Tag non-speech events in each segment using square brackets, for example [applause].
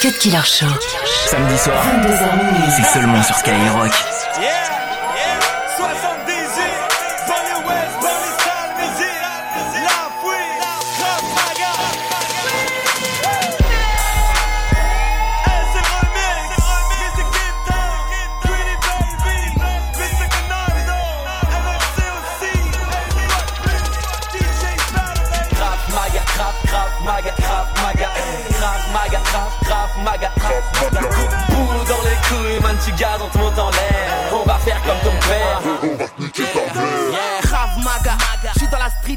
Cut Killer Show. Samedi soir, c'est seulement sur Skyrock.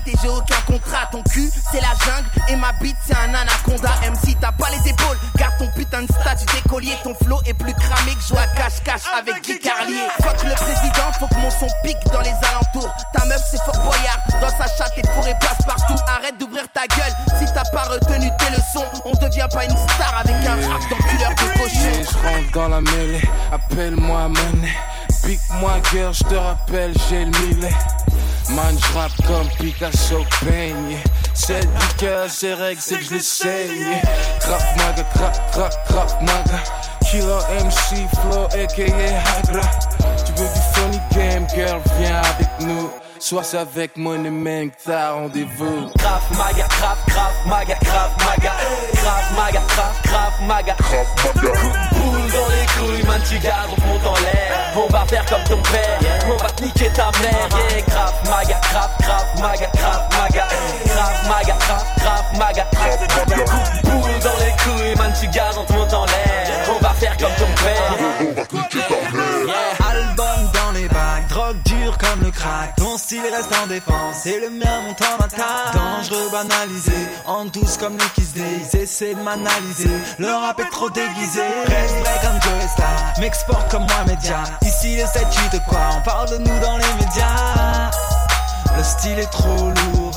Et j'ai aucun contrat. Ton cul, c'est la jungle et ma bite, c'est un anaconda. MC, t'as pas les épaules, garde ton putain de statut d'écolier. Ton flow est plus cramé que joue à cache-cache avec Guy Carlier. Fuck le président, faut que mon son pique dans les alentours. Ta meuf, c'est fort boyard, dans sa chatte et fourré place partout. Arrête d'ouvrir ta gueule, si t'as pas retenu tes leçons. On devient pas une star avec un rap. Je rentre dans la mêlée, appelle-moi monnaie. Pique-moi gueule, je te rappelle, j'ai le millet. Man, j'rappe comme Picasso peigne. C'est du cœur, c'est règle, c'est que je. Crap maga, crap, crap, crap maga. Killer MC, flow, aka Hagra. Soit c'est avec Money Man que t'as rendez-vous. Graf maga, graf, graf maga, graf maga. Graf maga, graf, graf maga. Graf maga. Boule dans les couilles, man, tu gardes, on en l'air. On va faire comme ton père, on va te niquer ta mère. Yeah, graf maga, graf, graf maga, graf maga. Graf maga, graf, graf maga. Graf maga. Boule dure comme le crack s'il reste en défense et le mien monte en attaque. Dangereux banalisé, en douce comme les Kiss Ils essaient de m'analyser, le rap est trop déguisé. Reste vrai comme Joe Star, m'exporte comme moi média. Ici les 7 de quoi, on parle de nous dans les médias. Le style est trop lourd.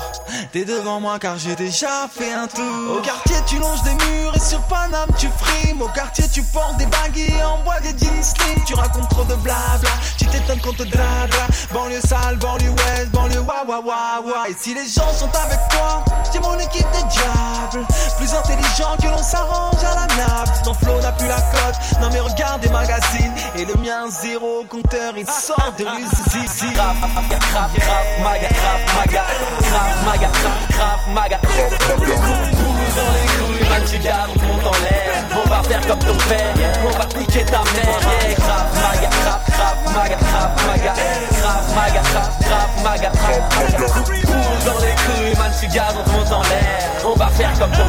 T'es devant moi car j'ai déjà fait un tour. Au quartier, tu longes des murs et sur Paname, tu frimes. Au quartier, tu portes des baguilles en bois des jeans slim. Tu racontes trop de blabla, tu t'étonnes qu'on te drabla. Banlieue sale, banlieue ouest, banlieue wa wa wa wa. Et si les gens sont avec toi, j'ai mon équipe de diables. Plus intelligent que l'on s'arrange à la l'amiable. Ton flow n'a plus la cote. Non mais regarde des magazines. Et le mien, zéro compteur, il sort de l'usine. maga, maga, maga,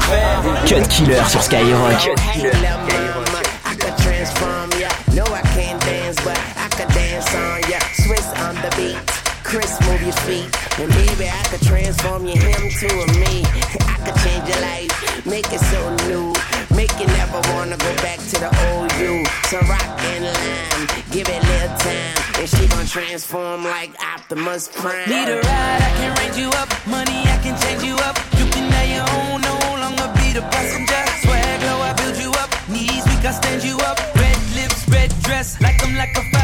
Cut Killer sur Skyrock. Cut Killer. I could transform ya. No, I can't dance, but I could dance on ya. Swizz on the beat. Chris, move your feet. And baby, I could transform you him to a me. I could change your life, make it so new. Make you never wanna go back to the old you. So rock and line, give it a little time. And she gon' transform like Optimus Prime. Need a ride, I can range you up. Money, I can change you up. The passenger. Swag low, I build you up. Knees weak, I stand you up. Red lips, red dress, like I'm like a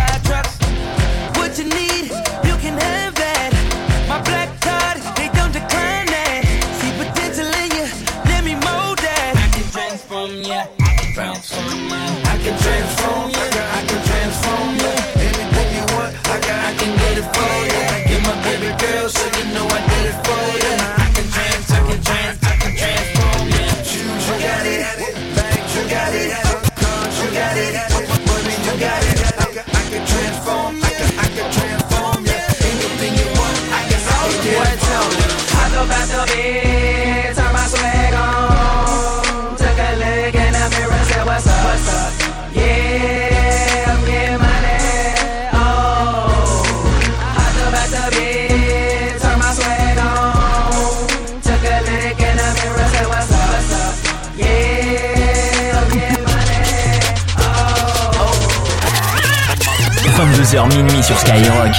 22h minuit sur Skyrock.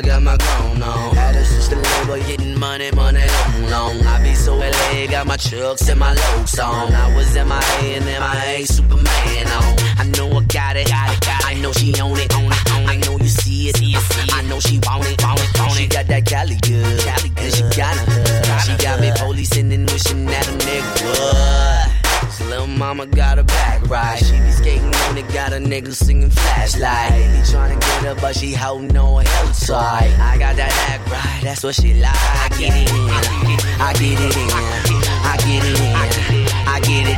Got my grown on. Had a sister label getting money, money long, long. I be so LA, got my chucks and my locs on. I was in my A and then my A Superman on. I know I got it, got it, got it. I know she own it, Cali good, Cali good. and she got it. She got me policing and wishing that a nigga would. Little mama got a back right. She be skating on it, got a nigga singing flashlight. He tryna get her, but she holding on hell tight. I got that act right, that's what she like. I get it in, I get it in, I get it in, I get it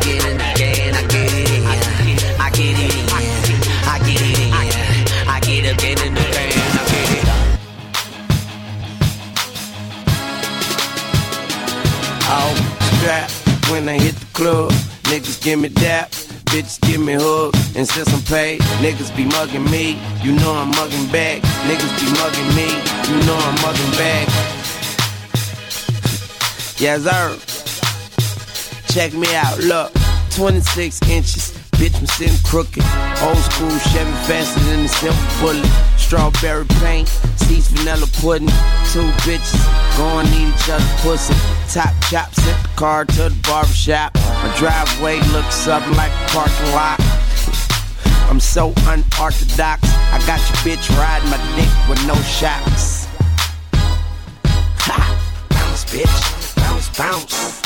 give me dap, bitches give me hug. And since I'm paid, niggas be mugging me. You know I'm mugging back. Niggas be mugging me. You know I'm mugging back. Yes, sir. Check me out, look. 26 inches, bitch, I'm sitting crooked. Old school Chevy faster than the simple bullet. Strawberry paint, seats vanilla pudding. Two bitches going eat each other's pussy. Top chop, sent the car to the barbershop. My driveway looks something like a parking lot. I'm so unorthodox. I got your bitch riding my dick with no shocks. Ha! Bounce, bitch. Bounce, bounce.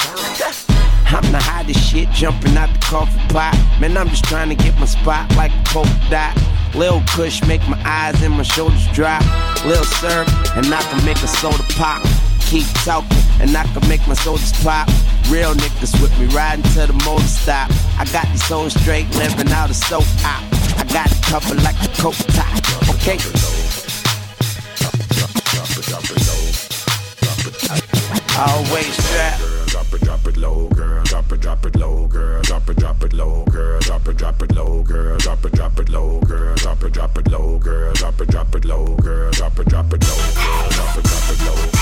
[laughs] I'm the hottest shit jumping out the coffee pot. Man, I'm just trying to get my spot like a polka dot. Lil Kush make my eyes and my shoulders drop. Lil Syrup, and I can make a soda pop. Keep talking, and I can make my sodas pop. Real niggas with me riding to the motor stop. I got these souls straight living out of soap op. I got it covered like a coat top. Okay. Always strap. Drop it, drop it low, girl. Drop it, drop it low, girl. Drop it, drop it low, girl. Drop it, drop it low, girl. Drop it, drop it low, girl. Drop it, drop it low, girl. Drop it, drop it low, girl. Drop it, drop it low, girl. Drop it, drop it low,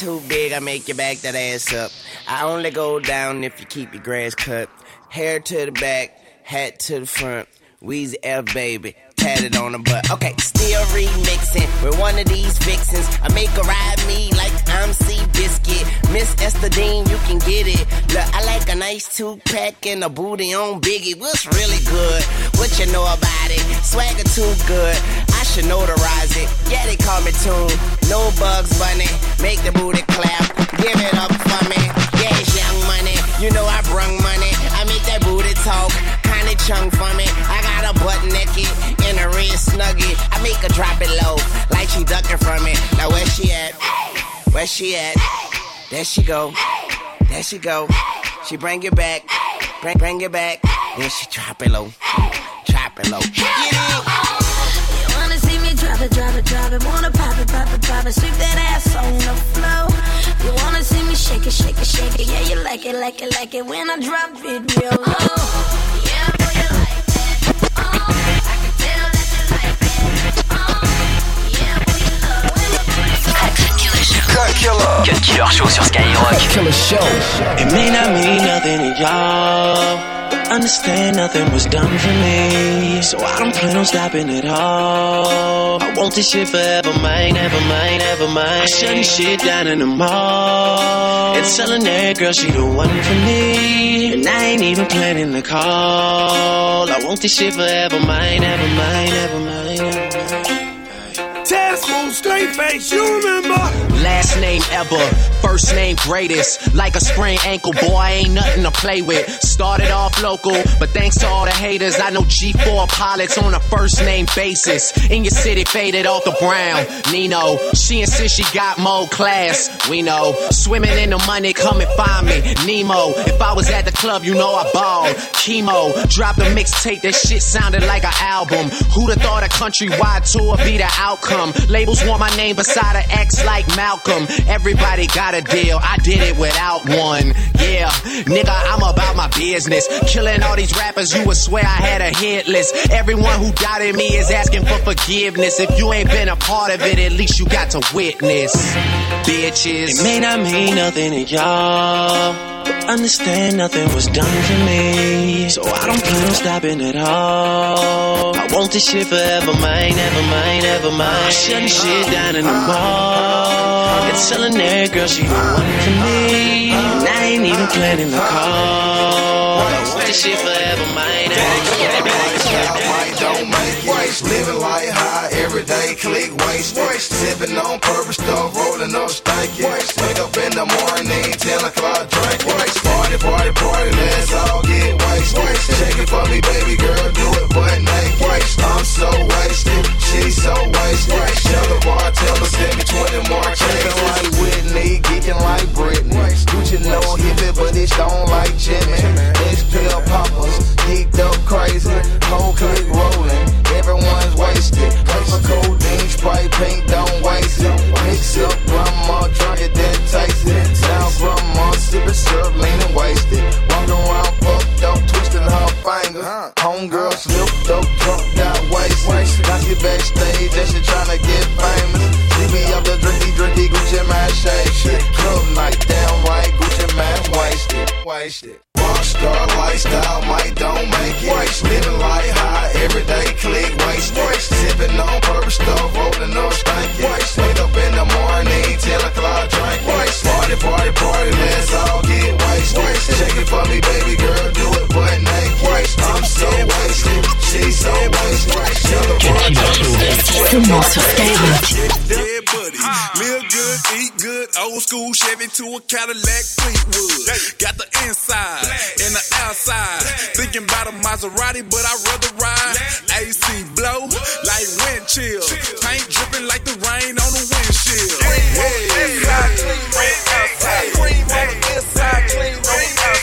too big, I make you back that ass up. I only go down if you keep your grass cut. Hair to the back, hat to the front. Weezy F baby, tatted on the butt. Okay, still remixing with one of these vixens. I make her ride me like I'm C Biscuit. Miss Esther Dean, you can get it. Look, I like a nice two pack and a booty on Biggie. What's really good? What you know about it? Swagger too good. Should notarize it. Yeah, they call me Tune. No bugs bunny. Make the booty clap. Give it up for me. Yeah, it's young money. You know I brung money. I make that booty talk. Kinda chunk for me. I got a butt naked in a red snuggie. I make her drop it low, like she ducking from it. Now where she at? Where she at? There she go. There she go. She bring it back. Bring, bring it back. Then she drop it low. Drop it low. Get it. Drop it, drop it, drop it. Wanna pop it, pop it, pop it. Sweep that ass on the floor. You wanna see me shake it, shake it, shake it. Yeah, you like it, like it, like it. When I drop it real low. Yeah, boy, you like that. Oh, I can tell that you like that. Oh, yeah, boy, you love when I put it Cut Killer Show sur Skyrock. Killer Show. It may not mean nothing to y'all. Understand nothing was done for me. So I don't plan on stopping at all. I want this shit forever, mine, ever mine, ever mine. Shutting shit down in the mall. And telling that girl she the one for me. And I ain't even planning the call. I want this shit forever, mine, ever mine, ever mine. Test move, straight face, you remember? Last name ever, first name greatest. Like a sprained ankle, boy, ain't nothing to play with. Started off local, but thanks to all the haters, I know G4 pilots on a first name basis. In your city, faded off the brown. Nino, she insists she got more class. We know, swimming in the money, come and find me. Nemo, if I was at the club, you know I ball. Chemo, dropped a mixtape, that shit sounded like an album. Who'da thought a countrywide tour be the outcome? Labels want my name beside an X like Malcolm. Everybody got a deal, I did it without one. Yeah, nigga, I'm about my business. Killing all these rappers, you would swear I had a hit list. Everyone who doubted me is asking for forgiveness. If you ain't been a part of it, at least you got to witness. Bitches. It may not mean nothing to y'all. Understand nothing was done for me, so I don't plan on stopping at all. I want this shit forever, mine, ever mine, ever mine. Shutting shit down in the mall. And telling every girl she the one for me. And I ain't even planning the call. I want this shit forever, mine, ever mine. Don't make waste, living like high every day, click waste. Sipping on purpose stuff, rolling up stanky. Wake up in the morning, 10 o'clock, drink waste. Party, party, party, let's all get wasted. Shake it for me, baby girl, do it butt naked. I'm so wasted, she's so wasted. Tell the bartender, send me 20 more checks. like Whitney, geeking like Britney. Gucci no hippie, but it's don't like Jimmy. Pill poppers, geeked up crazy. Whole click rolling, everyone's wasted. Paper codeine, Sprite, pink, don't waste it. Mix up, grandma, drunk it, then taste it. Now grandma sipping syrup, leaning wasted. Walking around fucked up, twisting her finger. Homegirl slipped up, drunk, got wasted. Now she backstage and she tryna get famous. She be up the drinky, drinky, Gucci Mane shake shit. Club night, damn right, Gucci Mane wasted. Wasted. Rockstar lifestyle, might don't make it. Waste. Living like high, everyday click, waste. Waste. Sipping on purpose stuff, rolling up stanky. Waste. Wake up in the morning, 10 o'clock, drink. Waste. Party, party, party, let's all get wasted. Waste. Shake it for me, baby girl, do it butt naked. Waste. I'm so wasted, she's so wasted. Tell the bartender, Seulement sur Skyrock. Yeah, buddy. Live good, eat good, old school Chevy to a Cadillac Fleetwood. Got the inside and the outside. Thinking about a Maserati, but I'd rather ride. AC blow like wind chill. Paint dripping like the rain on the windshield. Inside clean, outside. Cream on the inside, clean on the outside. Cream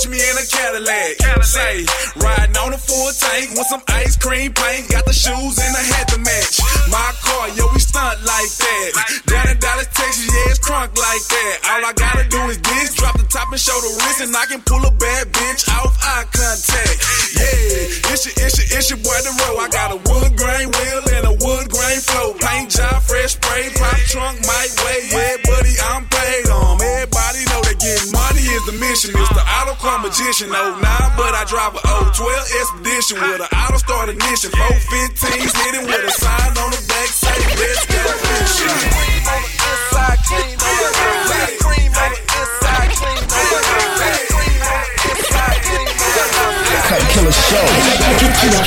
catch me in a Cadillac. Say, riding on a full tank with some ice cream paint, got the shoes and a hat to match. My car, yo, we stunt like that. Down in Dallas, Texas, yeah, it's crunk like that. All I gotta do is this, drop the top and show the wrist, and I can pull a bad bitch off eye contact. Yeah, it's your, it's your, it's your boy the road. I got a wood grain wheel and a wood grain flow. Paint job, fresh spray, pop trunk, might weigh. Yeah, is the mission. It's the auto car magician. Oh, nah, but I drive a 012 Expedition with an auto start ignition. 415s hitting with a sign on the back say, let's go fishing. Cream on the inside, clean on the outside. Cream on the inside, clean on the outside. Cream on the inside, clean on the outside. Cut Killer Show. Cut Killer